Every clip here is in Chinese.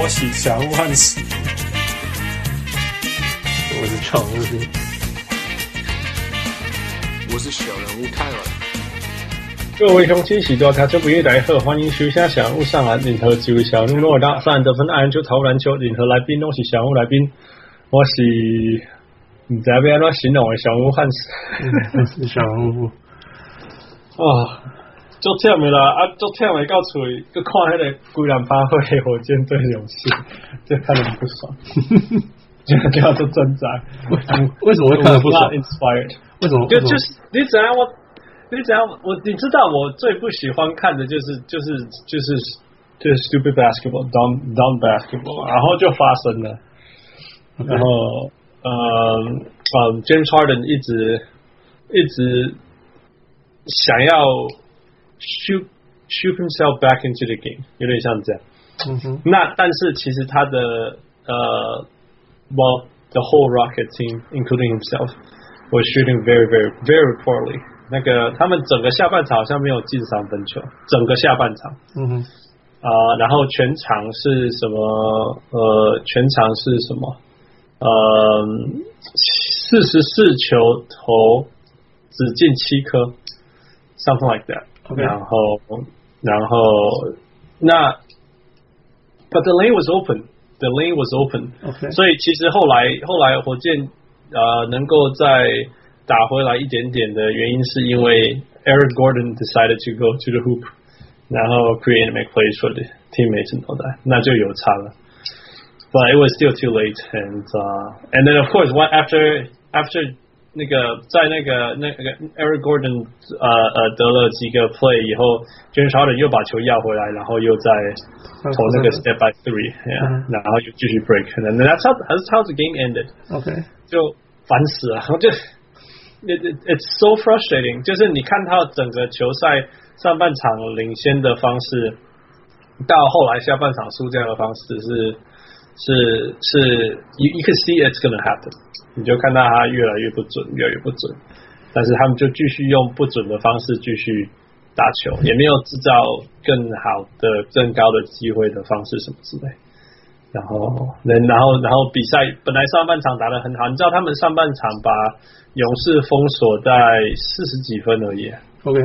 我是小人物汉斯，我是常务兵，我是小人物泰尔。各位乡亲，喜多卡车不愿来贺，欢迎收下小人物上篮，领头几位小人物诺尔达，上篮得分，爱篮球，投篮球，领头来宾都是小人物来宾，我是唔知要安怎形容的小人物汉斯，我 是小人物 啊。就这样没了啊！就这样没告诉你，就看那个龟兰发挥火箭队勇士，就看得很不爽。就给他做挣扎，为什么会看得不爽？Inspired？为什么？就就是你怎样我，你怎样我？你知道我最不喜欢看的就是就是就是就是 stupid basketball，dumb dumb basketball，然后就发生了。然后呃呃，James Harden 一直一直想要。shoot shoot himself back into the game，有点像这样。嗯哼。那但是其实他的呃，well the whole Rocket team including himself was shooting very very very poorly。那个他们整个下半场好像没有进三分球，整个下半场。嗯哼。啊、呃，然后全场是什么？呃，全场是什么？呃，四十四球投只进七颗，something like that。 Okay. 然后，然后，那，but the lane was open，the lane was open，、okay. 所以其实后来，后来火箭呃能够再打回来一点点的原因，是因为 Eric Gordon decided to go to the hoop，然后 create and make plays for the teammates and all that，那就有差了。But it was still too late, and uh, and then of course, what after after 那个在那个那个 Eric Gordon 呃呃得了几个 play 以后，James Harden 又把球要回来，然后又在投那个 step back three，、yeah, 嗯、然后又继续 break，那 that's how that's how the game ended。OK，就烦死了，就 it, it it's so frustrating，就是你看到整个球赛上半场领先的方式，到后来下半场输这样的方式是是是，you you can see it's gonna happen。你就看到他越来越不准，越来越不准，但是他们就继续用不准的方式继续打球，也没有制造更好的、更高的机会的方式什么之类。然后，然后，然后比赛本来上半场打得很好，你知道他们上半场把勇士封锁在四十几分而已。OK，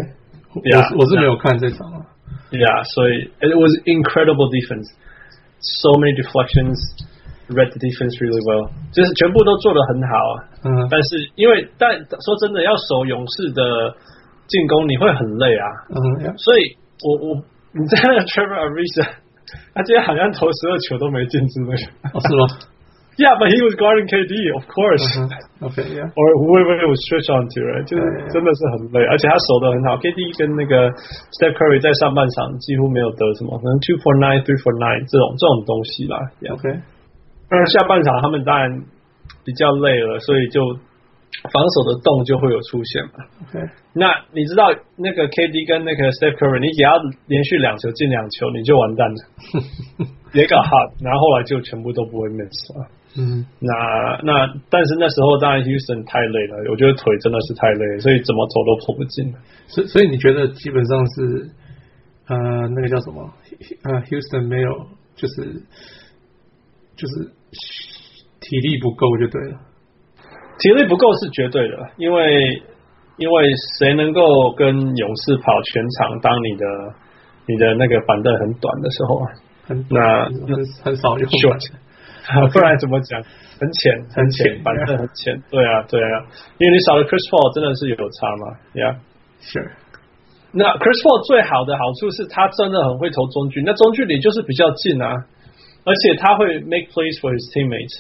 我我是没有看这场啊。Yeah，所以 it was incredible so many deflections, read the defense really well，就是全部都做得很好啊。嗯，但是因为但说真的，要守勇士的进攻，你会很累啊。嗯，所以我我你在那个 Trevor Ariza，他今天好像投十二球都没进，是不是？哦，是吗？？Yeah，but he was guarding KD，of course。Okay, yeah. Or whoever he was switch on to，right？就是真的是很累，而且他守得很好。KD 跟那个 Steph Curry 在上半场几乎没有得什么，可能 two for nine，three for nine 这种这种东西啦。Yeah. OK。但是下半场他们当然比较累了，所以就防守的洞就会有出现嘛。Okay. 那你知道那个 KD 跟那个 Steph Curry，你只要连续两球进两球，你就完蛋了。也搞 hard，然后后来就全部都不会 miss 了。嗯，那那但是那时候当然 Houston 太累了，我觉得腿真的是太累了，所以怎么走都投不进。所所以你觉得基本上是呃那个叫什么呃 Houston 没有就是就是。体力不够就对了，体力不够是绝对的，因为因为谁能够跟勇士跑全场？当你的你的那个板凳很短的时候啊，那很很少用 short，不然怎么讲？很浅很浅，反正很浅。对啊对啊，因为你少了 Chris Paul 真的是有差嘛？Yeah，是。那 Chris Paul 最好的好处是他真的很会投中距，那中距离就是比较近啊。而且他会 make plays for his teammates，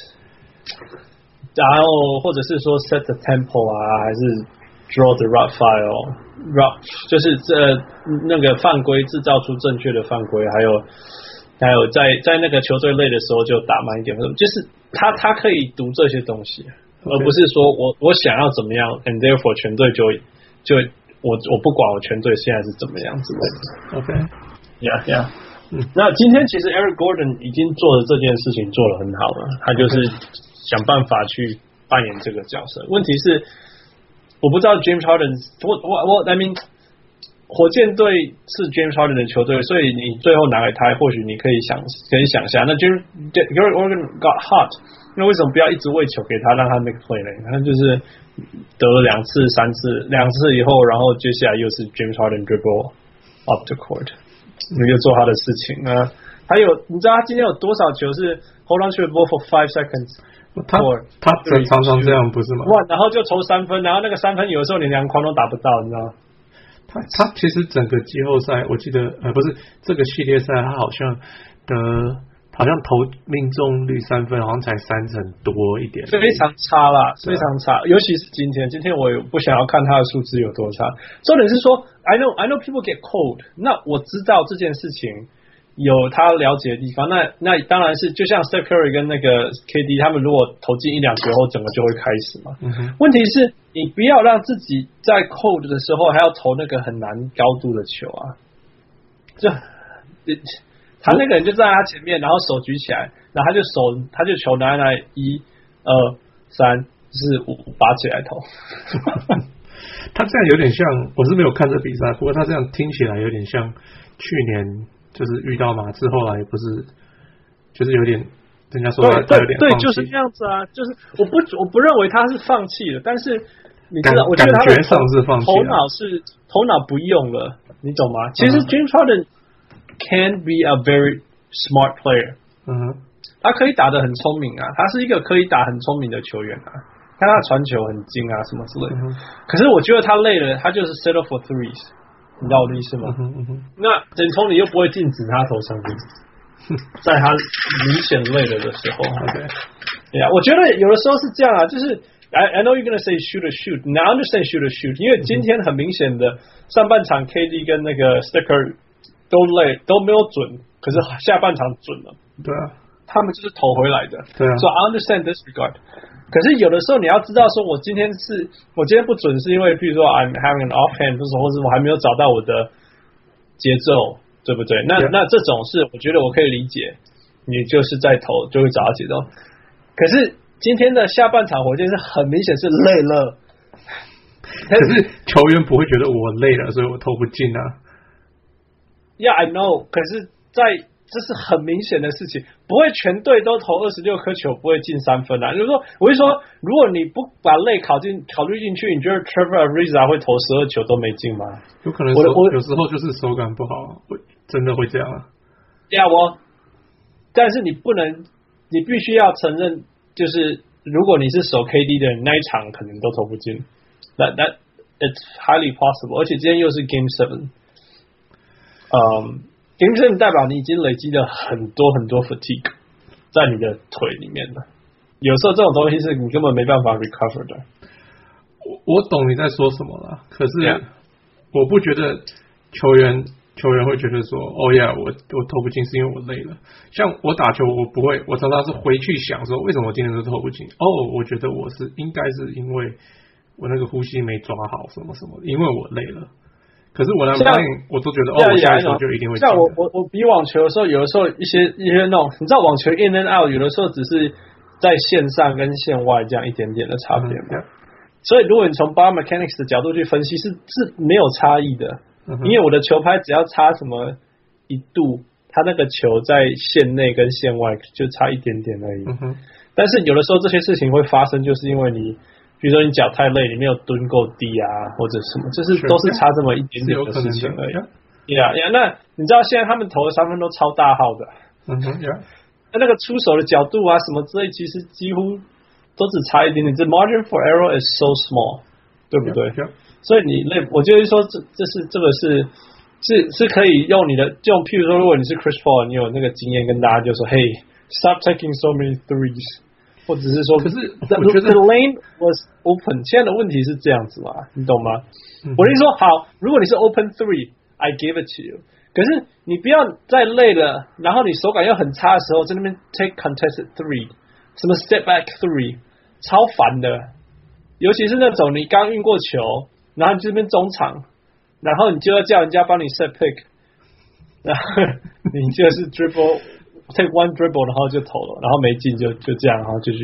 然后或者是说 set the tempo 啊，还是 draw the route file，route 就是这那个犯规制造出正确的犯规，还有还有在在那个球队累的时候就打慢一点，就是他他可以读这些东西.而不是说我我想要怎么样，and therefore 全队就就我我不管我全队现在是怎么样之类的，OK，yeah yeah。那今天其实 Eric Gordon 已经做的这件事情做得很好了，他就是想办法去扮演这个角色。问题是，我不知道 James Harden，我我我，I mean，火箭队是 James Harden 的球队，所以你最后拿给他，或许你可以想可以想象，那 James Oregon got hot，那为什么不要一直喂球给他，让他 make play 呢？他就是得了两次、三次，两次以后，然后接下来又是 James Harden dribble up the court，你就做他的事情啊。还有，你知道他今天有多少球是 hold on to the ball for five seconds？他他常常这样不是吗？哇，然后就投三分，然后那个三分有的时候连篮筐都打不到，你知道吗？他他其实整个季后赛，我记得呃不是这个系列赛，他好像的好像投命中率三分好像才三成多一点，非常差啦，非常差。尤其是今天，今天我也不想要看他的数字有多差。重点是说，I know I know people get cold，那我知道这件事情。有他了解的地方，那那当然是就像 Steph Curry 跟那个 KD，他们如果投进一两球后，整个就会开始嘛。嗯、问题是你不要让自己在 cold 的时候还要投那个很难高度的球啊！就他那个人就站在他前面，然后手举起来，然后他就手他就球拿来一二三四五拔起来投。他这样有点像，我是没有看这比赛，不过他这样听起来有点像去年。就是遇到马刺后来不是，就是有点，人家说他他有点对，对，就是这样子啊。就是我不我不认为他是放弃了，但是你知道，我觉得他的头脑是头脑不用了，你懂吗？其实 James Harden can be a very smart player，嗯哼，他可以打的很聪明啊，他是一个可以打很聪明的球员啊，看他传球很精啊，什么之类的。可是我觉得他累了，他就是 settle for threes。你知道我的意思吗？嗯嗯嗯、那整从你又不会禁止他投三分，在他明显累了的时候。OK，对呀，我觉得有的时候是这样啊，就是 I I know you're gonna say shoot a shoot，now understand shoot a shoot，因为今天很明显的上半场 KD 跟那个 Sticker 都累都没有准，可是下半场准了。对啊，他们就是投回来的。对啊，So I understand this regard。可是有的时候你要知道，说我今天是我今天不准，是因为比如说 I'm having an offhand，或者或者我还没有找到我的节奏，对不对？那 Yeah. 那这种是我觉得我可以理解，你就是在投就会找到节奏。可是今天的下半场火箭是很明显是累了，但 是球员不会觉得我累了，所以我投不进啊。Yeah, I know。可是，在这是很明显的事情，不会全队都投二十六颗球，不会进三分啊。就是说，我是说，如果你不把累考进考虑进去，你觉得 Trevor Ariza 会投十二球都没进吗？有可能，我我有时候就是手感不好，会真的会这样啊。对啊，我，但是你不能，你必须要承认，就是如果你是守 KD 的人，那一场可能都投不进。That that it's highly possible，而且今天又是 Game Seven，嗯。平时代表你已经累积了很多很多 fatigue 在你的腿里面了。有时候这种东西是你根本没办法 recover 的。我我懂你在说什么了，可是我不觉得球员球员会觉得说，哦呀，我我投不进是因为我累了。像我打球，我不会，我常常是回去想说，为什么我今天都投不进？哦，我觉得我是应该是因为我那个呼吸没抓好，什么什么，因为我累了。可是我来发现，我都觉得哦，我下一球就一定会。像我我我比网球的时候，有的时候一些一些那种，你知道网球 in and out，有的时候只是在线上跟线外这样一点点的差别嘛。所以如果你从 biomechanics 的角度去分析，是是没有差异的，因为我的球拍只要差什么一度，它那个球在线内跟线外就差一点点而已。但是有的时候这些事情会发生，就是因为你。比如说你脚太累，你没有蹲够低啊，或者什么，就是都是差这么一点点的事情而已。呀呀，那你知道现在他们投的三分都超大号的，嗯哼，呀，那那个出手的角度啊，什么之类，其实几乎都只差一点点。这 margin for error is so small，对不对？所以你累，我就是说这这是这个是是是可以用你的，就譬如说，如果你是 Chris Paul，你有那个经验跟大家就说，Hey，stop taking so many threes。或者是说，可是我觉得 the lane was open。现在的问题是这样子嘛，你懂吗？嗯、我跟你说，好，如果你是 open three，I give it to you。可是你不要再累了，然后你手感又很差的时候，在那边 take contested three，什么 step back three，超烦的。尤其是那种你刚运过球，然后你这边中场，然后你就要叫人家帮你 set pick，然后你就是 dribble。Take one dribble，然后就投了，然后没进就就这样，然后就去。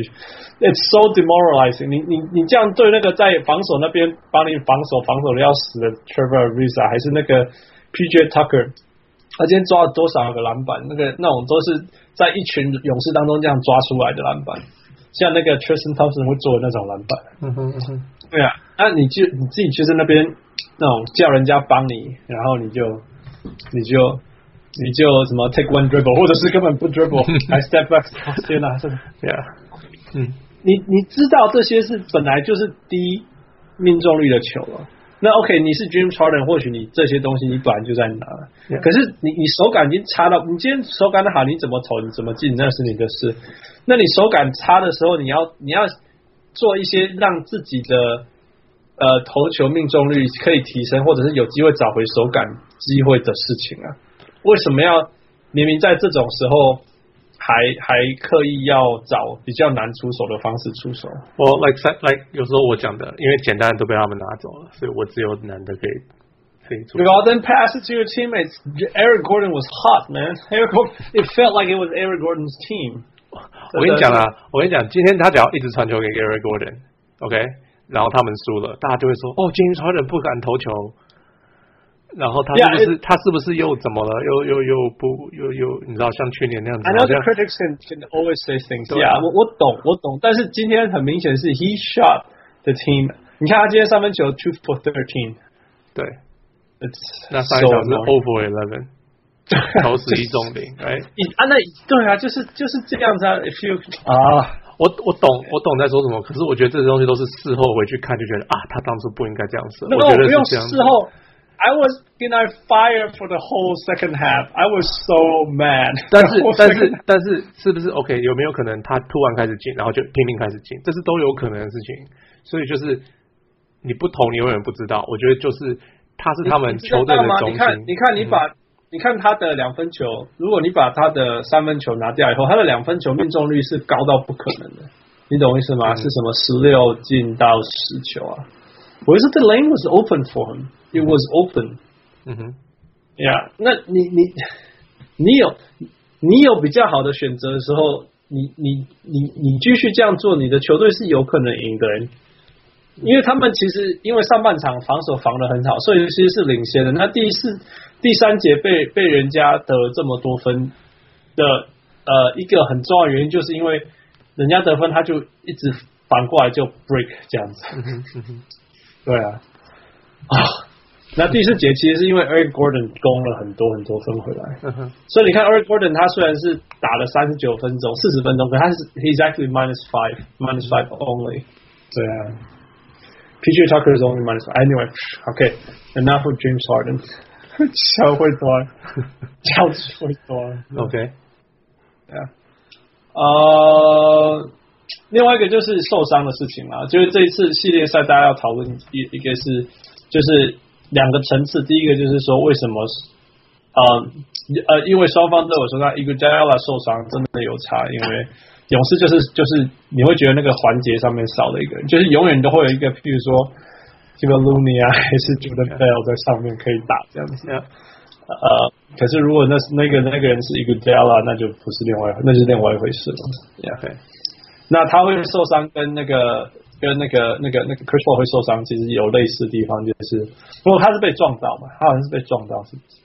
It's so demoralizing 你。你你你这样对那个在防守那边帮你防守防守的要死的 Trevor Ariza，还是那个 PJ Tucker，他今天抓了多少个篮板？那个那种都是在一群勇士当中这样抓出来的篮板，像那个 Tristan Thompson 会做的那种篮板。嗯哼嗯哼，对啊，那你就你自己去在那边那种叫人家帮你，然后你就你就。你就什么 take one dribble，或者是根本不 dribble，还 step back，天哪，是的，yeah，嗯，你你知道这些是本来就是低命中率的球了。那 OK，你是 James Harden，或许你这些东西你本来就在拿，yeah. 可是你你手感已经差到，你今天手感的好，你怎么投，你怎么进，那是你的事。那你手感差的时候，你要你要做一些让自己的呃投球命中率可以提升，或者是有机会找回手感机会的事情啊。为什么要明明在这种时候还还刻意要找比较难出手的方式出手？我 like like 有时候我讲的，因为简单的都被他们拿走了，所以我只有难的可以可以出手。Well, then pass it to your teammates. Eric Gordon was hot, man. Eric Gordon, it felt like it was Eric Gordon's team. 我跟你讲啊，我跟你讲，今天他只要一直传球给 Eric Gordon，OK，、okay? 然后他们输了，大家就会说，哦，James Harden 不敢投球。然后他是不是 yeah, 他是不是又怎么了？又又又不又又你知道像去年那样子？I know the critics can can always say things. Yeah，我我懂我懂，但是今天很明显是 he shot the team。你看他今天三分球 two for thirteen。对，It's 那上一场是 over eleven，投十一中零。哎，啊那对啊，就是就是这样子啊。If you 啊，我我懂我懂在说什么，可是我觉得这些东西都是事后回去看就觉得啊，他当初不应该这样子。那我觉得不用事后。I was in a fire for the whole second half. I was so mad. 但是但是但是是不是 OK？有没有可能他突然开始进，然后就拼命开始进？这是都有可能的事情。所以就是你不投，你永远不知道。我觉得就是他是他们球队的中心。你看，你看，你把、嗯、你看他的两分球，如果你把他的三分球拿掉以后，他的两分球命中率是高到不可能的。你懂我意思吗？嗯、是什么十六进到十球啊？我觉得 the lane was open for him. It was open，嗯哼，呀、yeah，那你你你有你有比较好的选择的时候，你你你你继续这样做，你的球队是有可能赢的。人，因为他们其实因为上半场防守防的很好，所以其实是领先的。那第四第三节被被人家得了这么多分的呃一个很重要的原因，就是因为人家得分他就一直反过来就 break 这样子，对啊，啊。那第四节其实是因为 Eric Gordon 攻了很多很多分回来，所以你看 Eric Gordon 他虽然是打了三十九分钟、四十分钟，可他是 he's actually minus five, minus five only。对啊，PJ Tucker is only minus five. Anyway, OK, enough of James Harden。超会抓，超级会抓。OK，对啊，呃， 另外一个就是受伤的事情嘛，就是这一次系列赛大家要讨论一一个是就是。两个层次，第一个就是说，为什么呃呃，因为双方都有说，那 Iguodala 受伤真的有差，因为勇士就是就是你会觉得那个环节上面少了一个人，就是永远都会有一个，譬如说 Kevon Looney 啊，还是 Jordan Bell 在上面可以打这样子。呃，可是如果那是那个那个人是 Iguodala，那就不是另外，那是另外一回事了。OK，那他会受伤跟那个。跟那个、那个、那个 Chris Paul 会受伤，其实有类似的地方，就是不过他是被撞到嘛，他好像是被撞到，是不是？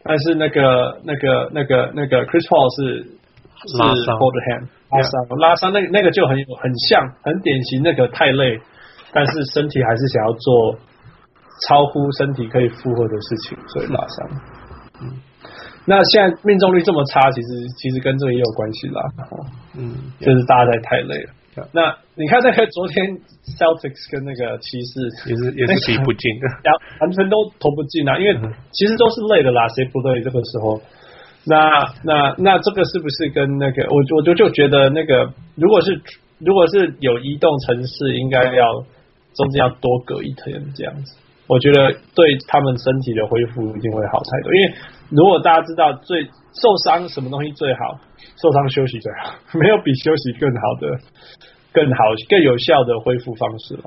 但是那个、那个、那个、那个 Chris Paul 是拉伤，hold hand 拉伤，拉伤那个那个就很很像，很典型那个太累，但是身体还是想要做超乎身体可以负荷的事情，所以拉伤。嗯，那现在命中率这么差，其实其实跟这个也有关系啦。嗯，就是大家在太累了。那你看那个昨天 Celtics 跟那个骑士也是也是比不进的，完全都投不进啊，因为其实都是累的啦，谁不累这个时候？那那那这个是不是跟那个我我就就觉得那个如果是如果是有移动城市，应该要中间要多隔一天这样子，我觉得对他们身体的恢复一定会好太多，因为如果大家知道最受伤什么东西最好？受伤休息最好，没有比休息更好的、更好、更有效的恢复方式了。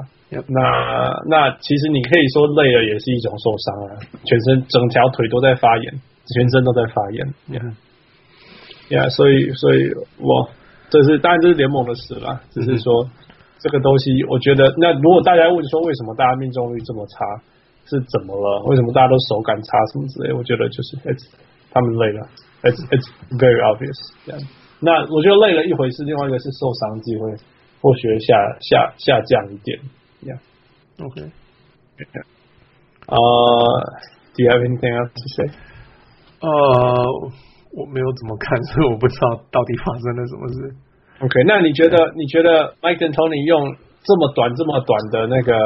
那那其实你可以说累了也是一种受伤啊，全身整条腿都在发炎，全身都在发炎。Yeah.，yeah, 所以所以我这是当然这是联盟的事了，只是说、嗯、这个东西，我觉得那如果大家问说为什么大家命中率这么差，是怎么了？为什么大家都手感差什么之类？我觉得就是 it's 他们累了，it's it's very obvious 这样。那我觉得累了一回事，另外一个是受伤机会或许下下下降一点。Yeah，OK。呃、uh,，Do you have anything else to say？呃、uh,，我没有怎么看，所以我不知道到底发生了什么事。OK，那你觉得你觉得 Mike Dan Tony 用这么短这么短的那个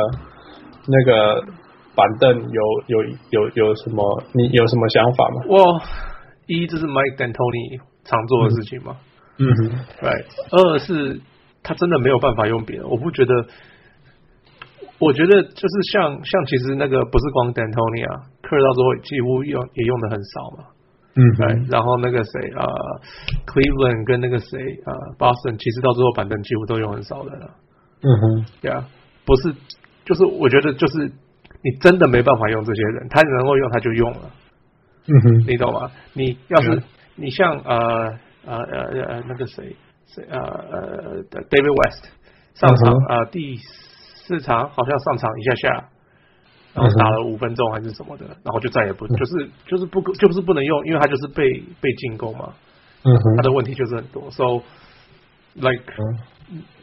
那个板凳有有有有什么你有什么想法吗？我一这是 Mike Dan Tony 常做的事情吗。嗯哼，Right。二是他真的没有办法用别人，我不觉得。我觉得就是像像其实那个不是光 D'Antoni 啊，科尔到时候几乎用也用的很少嘛。嗯，对。然后那个谁啊、呃、，Cleveland 跟那个谁啊、呃、，Boston 其实到最后板凳几乎都用很少的了。嗯哼，对啊，不是，就是我觉得就是你真的没办法用这些人，他能够用他就用了。嗯哼，你懂吗？你要是你像呃呃呃呃那个谁谁呃呃 David West 上场啊、呃、第。四场好像上场一下下，然后打了五分钟还是什么的，然后就再也不就是就是不就是不能用，因为他就是被被进攻嘛。嗯哼，他的问题就是很多，so like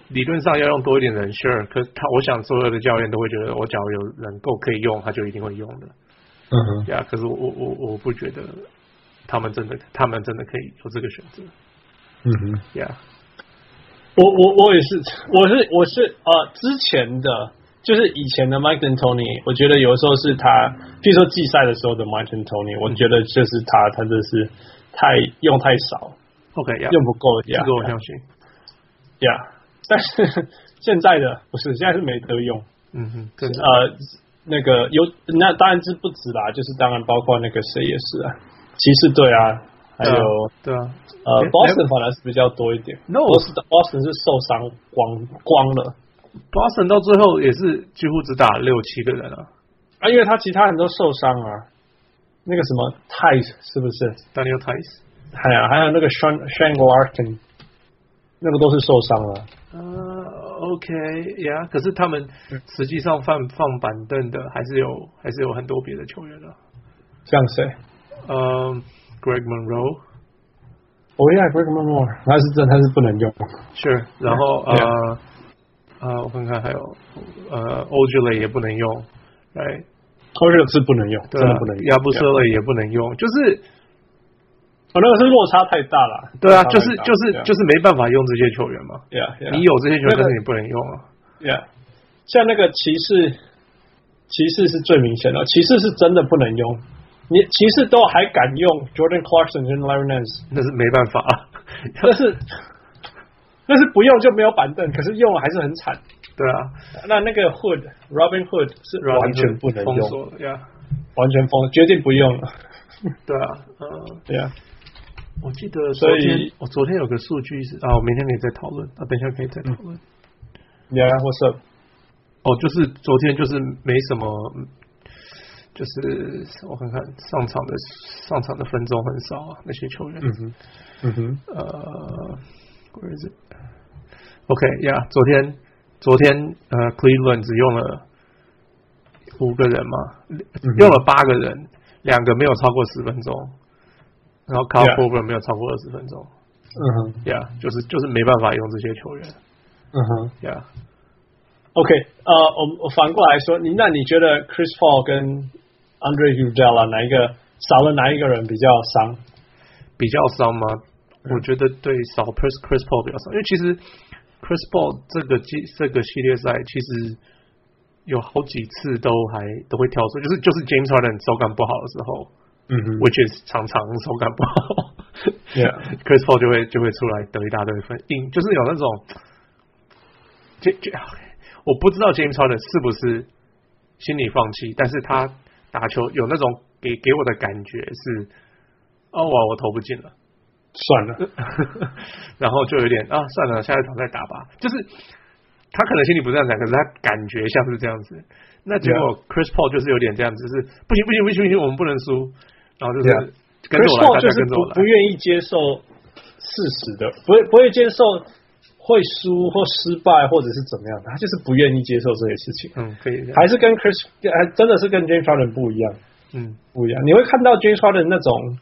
理论上要用多一点人，sure，可他我想所有的教练都会觉得，我假如有人够可以用，他就一定会用的。嗯哼，呀，可是我我我不觉得他们真的他们真的可以有这个选择。嗯哼，呀。我我我也是，我是我是呃，之前的就是以前的 Mike D'Antoni，我觉得有时候是他，譬如说季赛的时候的 Mike D'Antoni，我觉得就是他，他就是太用太少，OK，、yeah. 用不够，呀，这个我相信，呀，但是现在的不是，现在是没得用，嗯哼，呃，那个有那当然是不止啦，就是当然包括那个谁也是啊，骑士队啊。还有对啊，呃，Boston 反而是比较多一点。No，不是的，Boston 是受伤光光了。Boston 到最后也是几乎只打六七个人啊，啊，因为他其他人都受伤啊。那个什么 Theis 是不是？Daniel Theis，还有还有那个 Shane Larkin，那个都是受伤了。呃、uh,，OK，呀、yeah,，可是他们实际上放放板凳的还是有还是有很多别的球员的、啊。像谁？嗯、uh,。Greg Monroe，哦呀，Greg Monroe，他是真他是不能用。是，然后呃呃，我看看还有呃，Ojeleye 也不能用，哎，Ojeleye 是不能用，真的不能用。亚布瑟勒也不能用，就是，哦，那个是落差太大了。对啊，就是就是就是没办法用这些球员嘛。Yeah，你有这些球员，但是你不能用啊。Yeah，像那个骑士，骑士是最明显的，骑士是真的不能用。你骑士都还敢用 Jordan Clarkson 跟 Larry Nance，那是没办法，啊但是 那是不用就没有板凳，可是用了还是很惨。对啊，那那个 Hood Robin Hood 是完全不能用，呀，完全封，决定不用了。对啊，嗯，对啊。我记得昨天，我昨天有个数据是啊，我明天可以再讨论啊，等一下可以再讨论。Yeah，what's up？哦，就是昨天就是没什么。就是我看看上场的上场的分钟很少啊，那些球员。嗯哼，嗯哼，呃，Where is it？OK 呀，昨天昨天呃，Cleveland 只用了五个人嘛，用了八个人，两个没有超过十分钟，然后 Korver 没有超过二十分钟。嗯哼，呀，就是就是没办法用这些球员。嗯哼，，Yeah。OK，呃，我我反过来说，你那你觉得 Chris Paul 跟 Andre Iguodala 哪一个少了哪一个人比较伤？比较伤吗？嗯、我觉得对少 Chris Chris Paul 比较少，因为其实 Chris Paul 这个季这个系列赛其实有好几次都还都会跳出，就是就是 James Harden 手感不好的时候，嗯哼，which is 常常手感不好，Yeah，Chris Paul 就会就会出来得一大堆分，因就是有那种，就就我不知道 James Harden 是不是心里放弃，但是他。打球有那种给给我的感觉是，哦，哇，我投不进了，算了，然后就有点啊，算了，下一场再打吧。就是他可能心里不这样想，可是他感觉像是这样子。那结果 Chris Paul 就是有点这样子，就是不行不行不行不行，我们不能输。然后就是跟着我来，跟着我来，就是不不愿意接受事实的，不会不会接受会输或失败或者是怎么样的，他就是不愿意接受这些事情。嗯，可以，还是跟 Chris 还真的是跟 James Harden 不一样。嗯，不一样。你会看到 James Harden 那种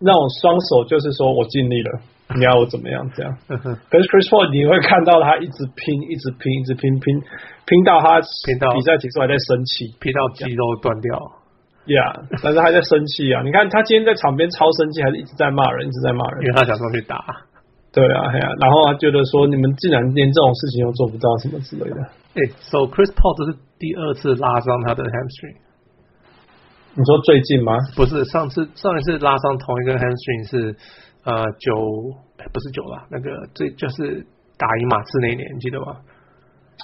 那种双手，就是说我尽力了，你要我怎么样这样。可是 Chris Paul 你会看到他一直拼，一直拼，一直拼，拼拼到他拼到比赛结束还在生气，拼到肌肉断掉。呀，yeah, 但是还在生气啊！你看他今天在场边超生气，还是一直在骂人，一直在骂人，因为他想上去打。对啊，对啊，然后他觉得说你们竟然连这种事情都做不到，什么之类的。哎，So Chris Paul 这是第二次拉伤他的 hamstring。你说最近吗？不是，上次上一次拉伤同一个 hamstring 是呃九，不是九了，那个最就是打赢马刺那一年，你记得吗？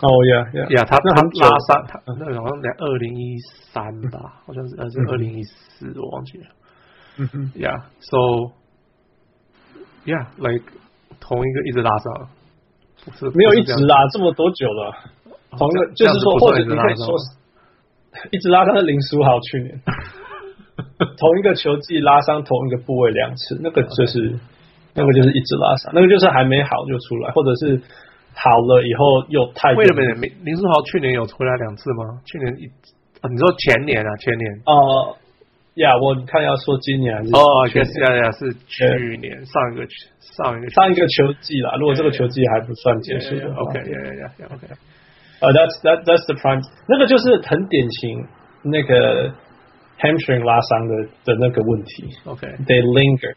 哦呀呀呀！他他拉伤，他那个好像在二零一三吧，好像是还是二零一四，我忘记了。嗯哼，Yeah，So Yeah，like 同一个一直拉伤，不是没有一直拉这么多久了。同一个就是说，或者你可以说 一直拉伤是林书豪去年 同一个球季拉伤同一个部位两次，那个就是那个就是一直拉伤，那个就是还没好就出来，或者是。好了以后又太为什么林林书豪去年有回来两次吗？去年一啊，你说前年啊，前年哦呀，我看要说今年还是哦，是呀呀，是去年上一个上一个上一个球季啦。如果这个球季还不算结束的话，OK，呀呀呀，OK，呃，That's that that's the prime，那个就是很典型那个 hamstring 拉伤的的那个问题，OK，they linger。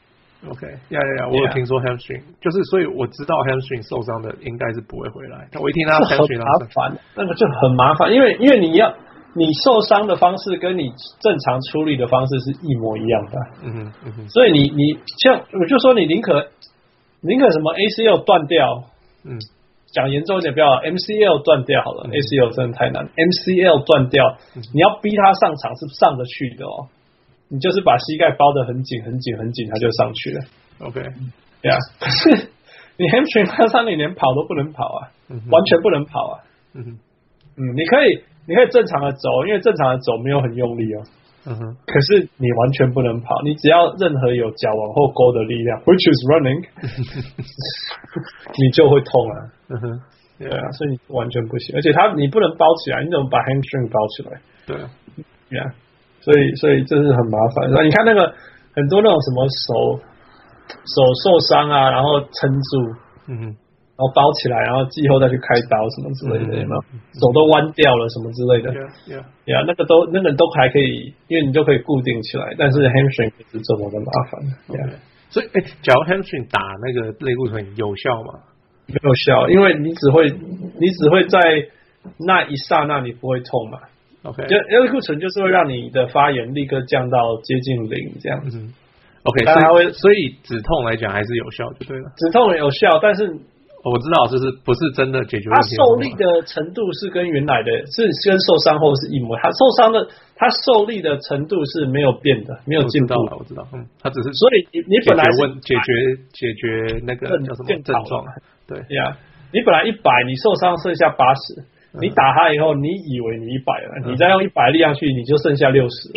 OK，呀呀呀，我有听说 hamstring，就是所以我知道 hamstring 受伤的应该是不会回来。我一听他 hamstring 很麻烦，那个就很麻烦，因为因为你要你受伤的方式跟你正常处理的方式是一模一样的。嗯哼，嗯哼，所以你你像我就说你宁可宁可什么 ACL 断掉，嗯，讲严重一点不要 MCL 断掉好了，嗯，ACL 真的太难，MCL 断掉，嗯，你要逼他上场是上得去的哦。你就是把膝盖包得很紧、很紧、很紧，他就上去了。OK，对啊。可是 你 hamstring 拉伤，你连跑都不能跑啊，嗯、完全不能跑啊。嗯，你可以，你可以正常的走，因为正常的走没有很用力哦。嗯哼。可是你完全不能跑，你只要任何有脚往后勾的力量，which is running，你就会痛啊。嗯哼。对啊，所以你完全不行，而且他你不能包起来，你怎么把 hamstring 包起来？对啊。对啊。所以，所以这是很麻烦。那你看那个很多那种什么手手受伤啊，然后撑住，嗯哼，然后包起来，然后季后再去开刀什么之类的，有没有？手都弯掉了什么之类的，呀呀，那个都那个都还可以，因为你就可以固定起来。但是 hamstring 是这么的麻烦。所以，哎，假如 hamstring 打那个类固醇有效吗？没有效，因为你只会你只会在那一刹那你不会痛嘛。OK，就类固醇就是会让你的发炎立刻降到接近零这样子。OK，所以所以止痛来讲还是有效，就对了。止痛有效，但是我知道就是不是真的解决问题。他受力的程度是跟原来的，是跟受伤后是一模。他受伤的，他受力的程度是没有变的，没有进步。我知道，嗯，他只是所以你你本来问解决解决那个叫什么症状？对呀，你本来一百，你受伤剩下八十。你打他以后，你以为你一百了，你再用一百力量去，你就剩下六十。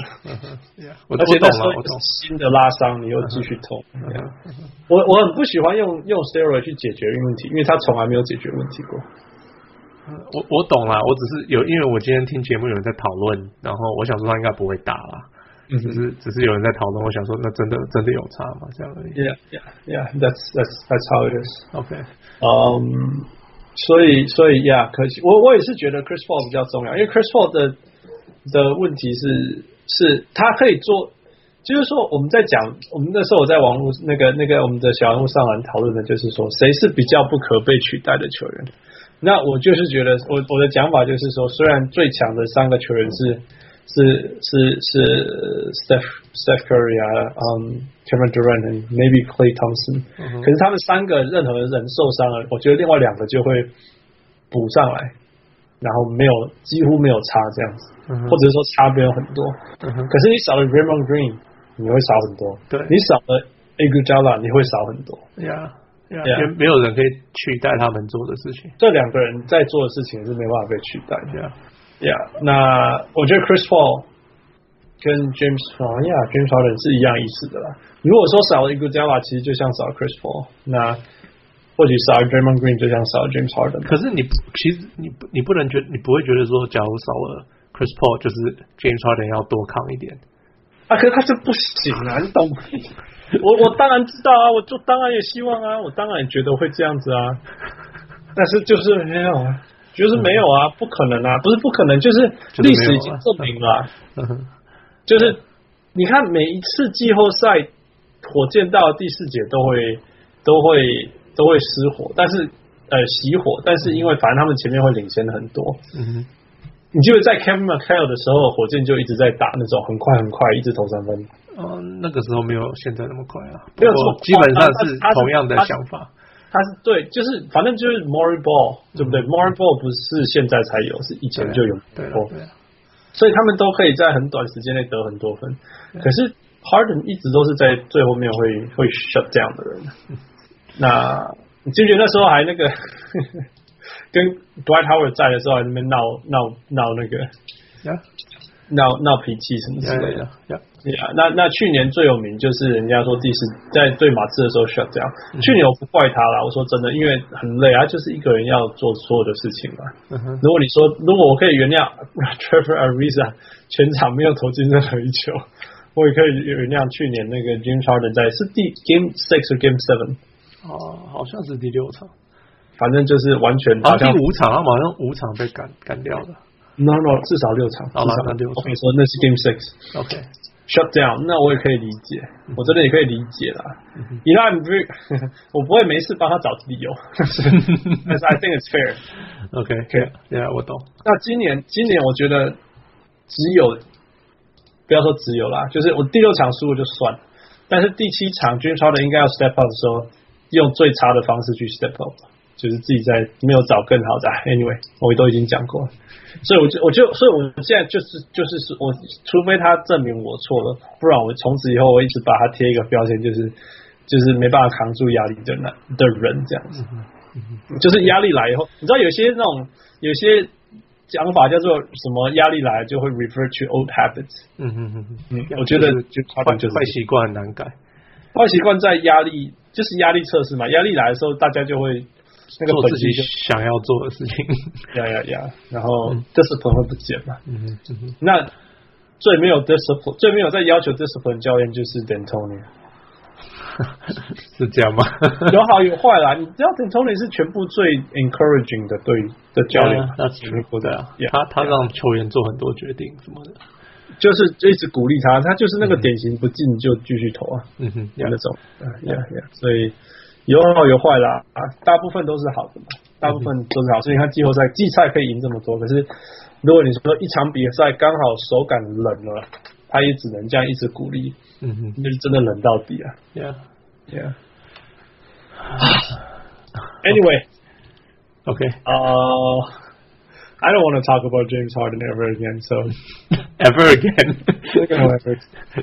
我而且那时候新的拉伤，你又继续痛。我我很不喜欢用用 steroid 去解决问题，因为他从来没有解决问题过。我我懂了，我只是有，因为我今天听节目有人在讨论，然后我想说他应该不会打了，只是只是有人在讨论，我想说那真的真的有差吗？这样而已。Yeah, yeah, yeah. That's that's that's how it is. OK. Um. 所以，所以呀，可惜我我也是觉得 Chris Paul 比较重要，因为 Chris Paul 的的问题是，是他可以做，就是说我们在讲，我们那时候我在网络那个那个我们的小人物上来讨论的，就是说谁是比较不可被取代的球员。那我就是觉得，我我的讲法就是说，虽然最强的三个球员是。是是是，Steph Steph Curry 啊，嗯，Kevin Durant 和 maybe Clay Thompson，可是他们三个任何人受伤了，我觉得另外两个就会补上来，然后没有几乎没有差这样子，或者是说差没有很多。可是你少了 Draymond Green，你会少很多。对，你少了 Iguodala，你会少很多。呀呀，因为没有人可以取代他们做的事情。这两个人在做的事情是没办法被取代的。呀，那我觉得 Chris Paul 跟 James 啊呀，James Harden 是一样意思的啦。如果说少了 Iguodala，其实就像少了 Chris Paul，那或许少了 Draymond Green 就像少了 James Harden。可是你其实你你不能觉你不会觉得说，假如少了 Chris Paul，就是 James Harden 要多扛一点啊？可是他就不行啊，你懂吗？我我当然知道啊，我就当然也希望啊，我当然也觉得会这样子啊，但是就是没有啊。就是没有啊，不可能啊，不是不可能，就是历史已经证明了，就是你看每一次季后赛，火箭到第四节都会都会都会失火，但是呃熄火，但是因为反正他们前面会领先很多，嗯，你记得在 Kevin McHale 的时候，火箭就一直在打那种很快很快，一直投三分，嗯，那个时候没有现在那么快啊，没有错，基本上是同样的想法。他是对，就是反正就是 Maury Ball，对不对？Maury Ball 不是现在才有，是以前就有。对，所以他们都可以在很短时间内得很多分。可是 Harden 一直都是在最后面会会 shut down 的人。那你记不记得那时候还那个 跟 Dwight Howard 在的时候，还在那边闹闹闹那个闹闹脾气什么之类的。对啊，那那去年最有名就是人家说第四在对马刺的时候 shut down。去年我不怪他啦，我说真的，因为很累啊，就是一个人要做所有的事情嘛。嗯、如果你说如果我可以原谅 Trevor Ariza 全场没有投进任何一球，我也可以原谅去年那个 James Harden 在是第 Game Six 或 Game Seven 哦，好像是第六场，反正就是完全好像第五场，他马上五场被赶赶掉了。No No，至少六场，至少六场。我跟你说那是 Game Six。OK。Shut down，那我也可以理解，我真的也可以理解啦。因为 我不会没事帮他找理由，但是 I think it's fair。OK，OK，yeah，我懂。那今年，今年我觉得只有不要说只有啦，就是我第六场输了就算，但是第七场 James Harden 应该要 step up 的时候，用最差的方式去 step up，就是自己在没有找更好的。Anyway，我都已经讲过了。所以我就我就所以我现在就是就是说我除非他证明我错了，不然我从此以后我一直把他贴一个标签，就是就是没办法扛住压力的男的人这样子，就是压力来以后，你知道有些那种有些讲法叫做什么压力来就会 refer to old habits，嗯嗯嗯嗯，我觉得就坏坏习惯很难改，坏习惯在压力就是压力测试嘛，压力来的时候大家就会。那个做自己想要做的事情，呀呀呀！然后 discipline 会不见嘛？嗯嗯，那最没有 discipline，最没有在要求 discipline 教练就是 D'Antoni，是这样吗？有好有坏啦。你知道 D'Antoni 是全部最 encouraging 的对的教练，那全部的啊。他他让球员做很多决定什么的，就是一直鼓励他。他就是那个典型不进就继续投啊，嗯哼，那种，呀呀，所以。有好有坏啦，啊，大部分都是好的嘛，大部分都是好，所以你看季后赛季赛可以赢这么多，可是如果你说一场比赛刚好手感冷了，他也只能这样一直鼓励，嗯哼，那就真的冷到底啊，Yeah, yeah. Anyway, okay, uh, I don't want to talk about James Harden ever again, so ever again,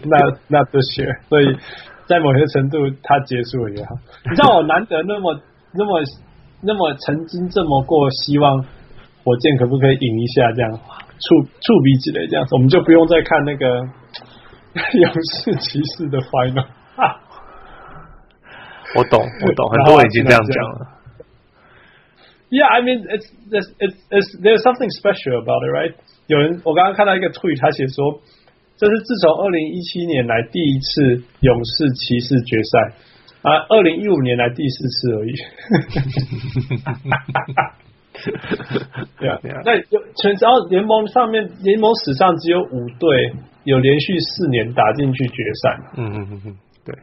not not this year, 所以。在某些程度，它结束了也好。你知道我难得那么、那么、那么曾经这么过，希望火箭可不可以赢一下？这样触触鼻之类这样子，我们就不用再看那个 勇士骑士的 final。我懂，我懂，很多人已经这样讲了。Yeah, I mean, it's it's it's, it's there's something special about it, right? 有人，我刚刚看到一个 tweet，他写说。这是自从二零一七年来第一次勇士骑士决赛啊，二零一五年来第四次而已。对啊，对啊。那全只要联盟上面联盟史上只有五队有连续四年打进去决赛。嗯嗯嗯嗯，对。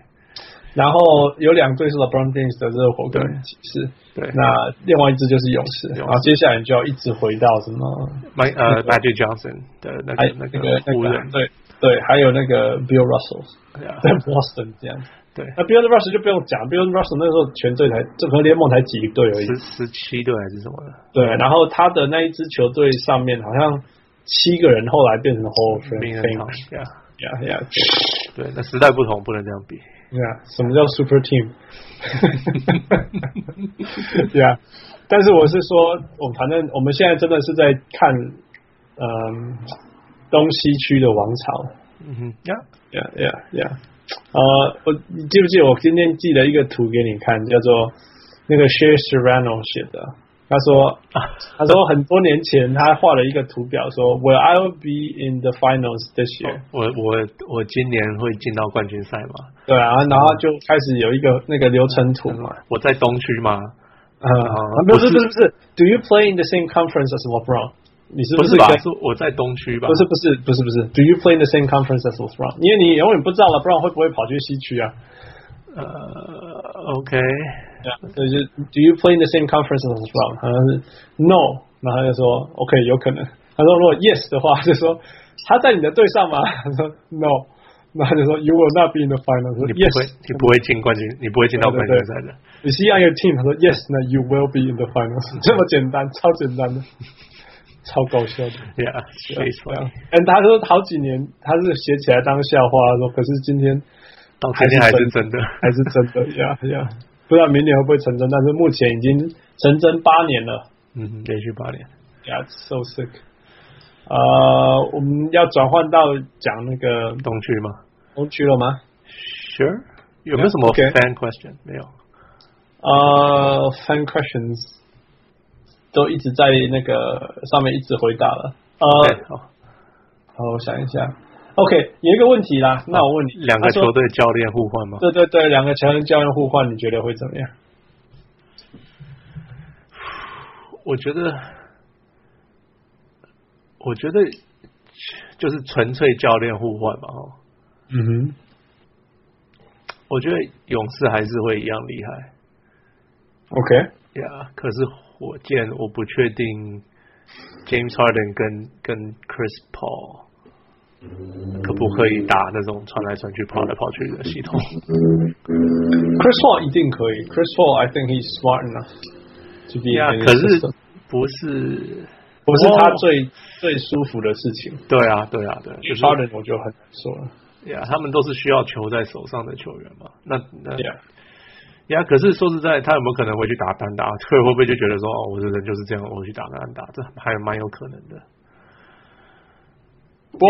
然后有两队是 LeBron James 的热火跟骑士。对。那另外一支就是勇士。然后接下来你就要一直回到什么？My 呃，Magic Johnson 的那个那个湖人对。对，还有那个 Bill Russell 在 Boston 这样子。对，那 Bill Russell 就不用讲，Bill Russell 那时候全队才，整个联盟才几队而已，十十七队还是什么的。对，然后他的那一支球队上面好像七个人后来变成 Hall of Fame。呀呀呀！对，那时代不同，不能这样比。对啊，什么叫 Super Team？对啊，但是我是说，我反正我们现在真的是在看，嗯。东西区的王朝，嗯哼，Yeah Yeah Yeah Yeah。呃，我你记不记得我今天寄了一个图给你看，叫做那个 Shea Serrano 写的。他说，他说很多年前他画了一个图表，说 Will I be in the finals this year？我我我今年会进到冠军赛吗？对啊，然后就开始有一个那个流程图嘛。我在东区吗？啊，不是不是不是。Do you play in the same conference as LeBron？你是不是吧？是我在东区吧？不是不是不是不是。Do you play in the same conference as LeBron？因为你永远不知道 LeBron 会不会跑去西区啊。呃，OK。所以就 Do you play in the same conference as LeBron？好像是 No，然后他就说 OK，有可能。他说如果 Yes 的话，就说他在你的队上吗？他说 No，那他就说 You will not be in the finals。你不会，你不会进冠军，你不会进到冠军赛的。你是 on your team？他说 Yes，那 You will be in the finals。这么简单，超简单的，超搞笑的。Yeah，嗯，他说好几年他是写起来当笑话，说可是今天到今天还是真的，还是真的呀呀。不知道明年会不会成真，但是目前已经成真八年了。嗯，连续八年。Yeah, so sick。呃，我们要转换到讲那个东区吗？东区了吗？Sure。有没有什么 fan question？. 没有。呃、uh,，fan questions 都一直在那个上面一直回答了。呃、uh,，好，好，我想一下。OK，有一个问题啦，那我问你，两个球队教练互换吗？对对对，两个球队教练互换，你觉得会怎么样？我觉得，我觉得就是纯粹教练互换嘛，哦，嗯哼，我觉得勇士还是会一样厉害。OK，呀可是火箭我不确定，James Harden 跟跟 Chris Paul。可不可以打那种传来传去、跑来跑去的系统？Chris Paul 一定可以。Chris Paul，I think he's smart enough to be。呀，可是不是不是他最最舒服的事情。对啊，对啊，对。就是 Harden 我就很难说了。呀，他们都是需要球在手上的球员嘛。那那呀，呀，可是说实在，他有没有可能会去打单打？会 会不会就觉得说，哦，我的人就是这样，我去打单打，这还蛮有可能的。不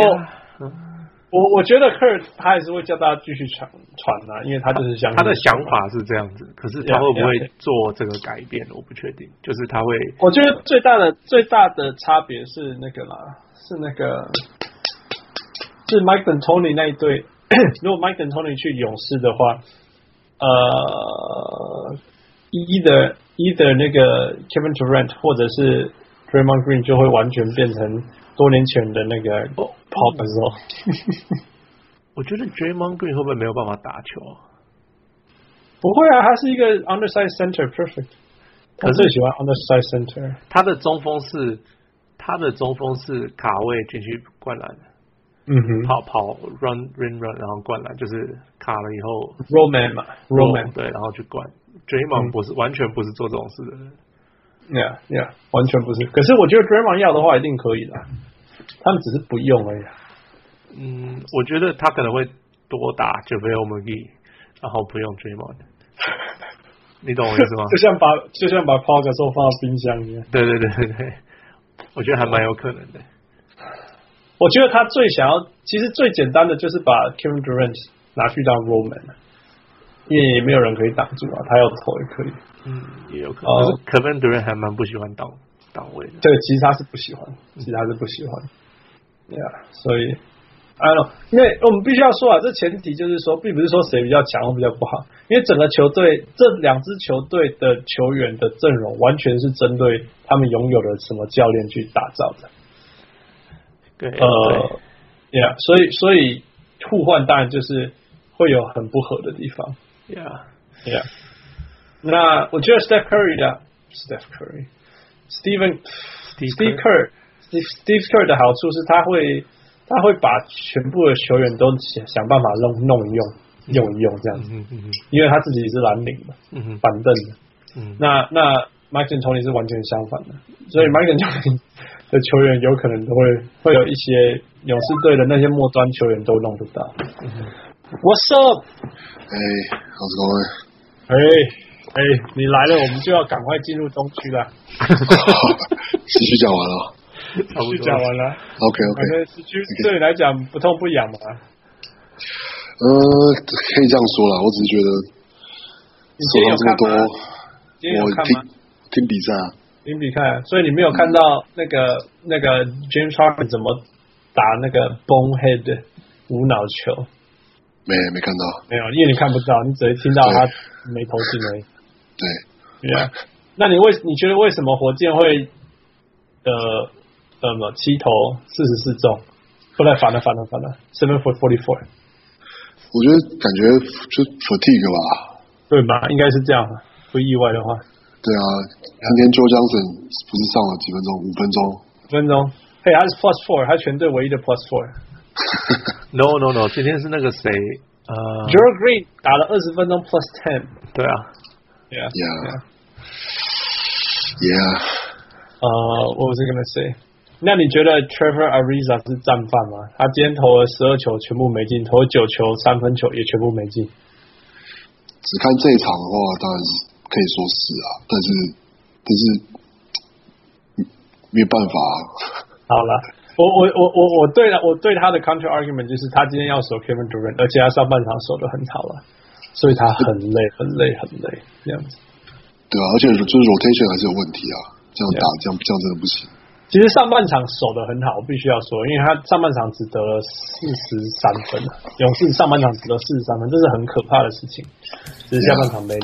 我我觉得 Kurt 他还是会叫大家继续传传啊，因为他就是想他的想法是这样子，可是他会不会做这个改变，我不确定。就是他会，我觉得最大的最大的差别是那个啦，是那个是 Mike D'Antoni 那一队。如果 Mike D'Antoni 去勇士的话，呃，either either 那个 Kevin Durant 或者是 Draymond Green 就会完全变成多年前的那个。跑的时候，我觉得 Draymond Green 会不会没有办法打球？不会啊，他是一个 undersized center，perfect。我最喜欢 undersized center。他的中锋是他的中锋是卡位进去灌篮，嗯哼，跑跑 run run run，然后灌篮，就是卡了以后，Roman 嘛，Roman 对，然后去灌。Draymond 不是、嗯、完全不是做这种事的人，yeah yeah，完全不是。可是我觉得 Draymond 要的话一定可以的。他们只是不用而已。嗯，我觉得他可能会多打 JaVale McGee，然后不用 Draymond。你懂我意思吗？就像把就像把 Paul Gasol 放到冰箱一样。对对对对对，我觉得还蛮有可能的。我觉得他最想要，其实最简单的就是把 Kevin Durant 拿去当 Roll Man，因为也没有人可以挡住啊，他要投也可以。嗯，也有可能。可是 Kevin Durant 还蛮不喜欢挡。挡位的，对，其实他是不喜欢，其实他是不喜欢，对啊，所以，哎呦，因为我们必须要说啊，这前提就是说，并不是说谁比较强或比较不好，因为整个球队这两支球队的球员的阵容完全是针对他们拥有的什么教练去打造的，对，呃，Yeah，所以所以互换当然就是会有很不合的地方，Yeah，Yeah，那我觉得 Steph Curry 的 Steph Curry，Stephen Steve Kerr，Steve Steve Kerr 的好处是他会他会把全部的球员都想想办法弄弄一用用一用这样子，嗯嗯嗯，因为他自己是蓝领嘛，嗯嗯，板凳的，嗯，那那 Mike D'Antoni 是完全相反的，所以 Mike D'Antoni 的球员有可能都会会有一些勇士队的那些末端球员都弄不到。What's up？哎，How's going？哎。哎，你来了，我们就要赶快进入东区了。继续讲完了。差不多讲完了。OK OK，反正失去对你来讲不痛不痒嘛。呃，可以这样说啦，我只是觉得说了这么多，我听听比赛啊，听比看，所以你没有看到那个、嗯、那个 James Harden 怎么打那个 bonehead 无脑球。没没看到，没有，因为你看不到，你只会听到他没投进而已。对，对啊。那你为你觉得为什么火箭会呃呃七投四十四中？后来反了反了反了，seven for forty four。我觉得感觉就 fatigue 吧，对吧？应该是这样，不意外的话。对啊，今天 Joe Johnson 不是上了几分钟？五分钟。五分钟，嘿，他是 plus four，他全队唯一的 plus four。No no no，今天是那个谁？呃 Gerald Green 打了二十分钟 plus ten。对啊，Yeah Yeah Yeah。呃，What was I gonna say？那你觉得 Trevor Ariza 是战犯吗？他今天投了十二球，全部没进；投了九球三分球也全部没进。只看这一场的话，当然是可以说是啊，但是但是没有办法啊。好了。我我我我我对了，我对他的 counter argument 就是他今天要守 Kevin Durant，而且他上半场守的很好了，所以他很累很累很累这样子。对啊，而且就是 rotation 还是有问题啊，这样打这样这样真的不行。其实上半场守的很好，我必须要说，因为他上半场只得了四十三分，勇士上半场只得四十三分，这是很可怕的事情。只是下半场没。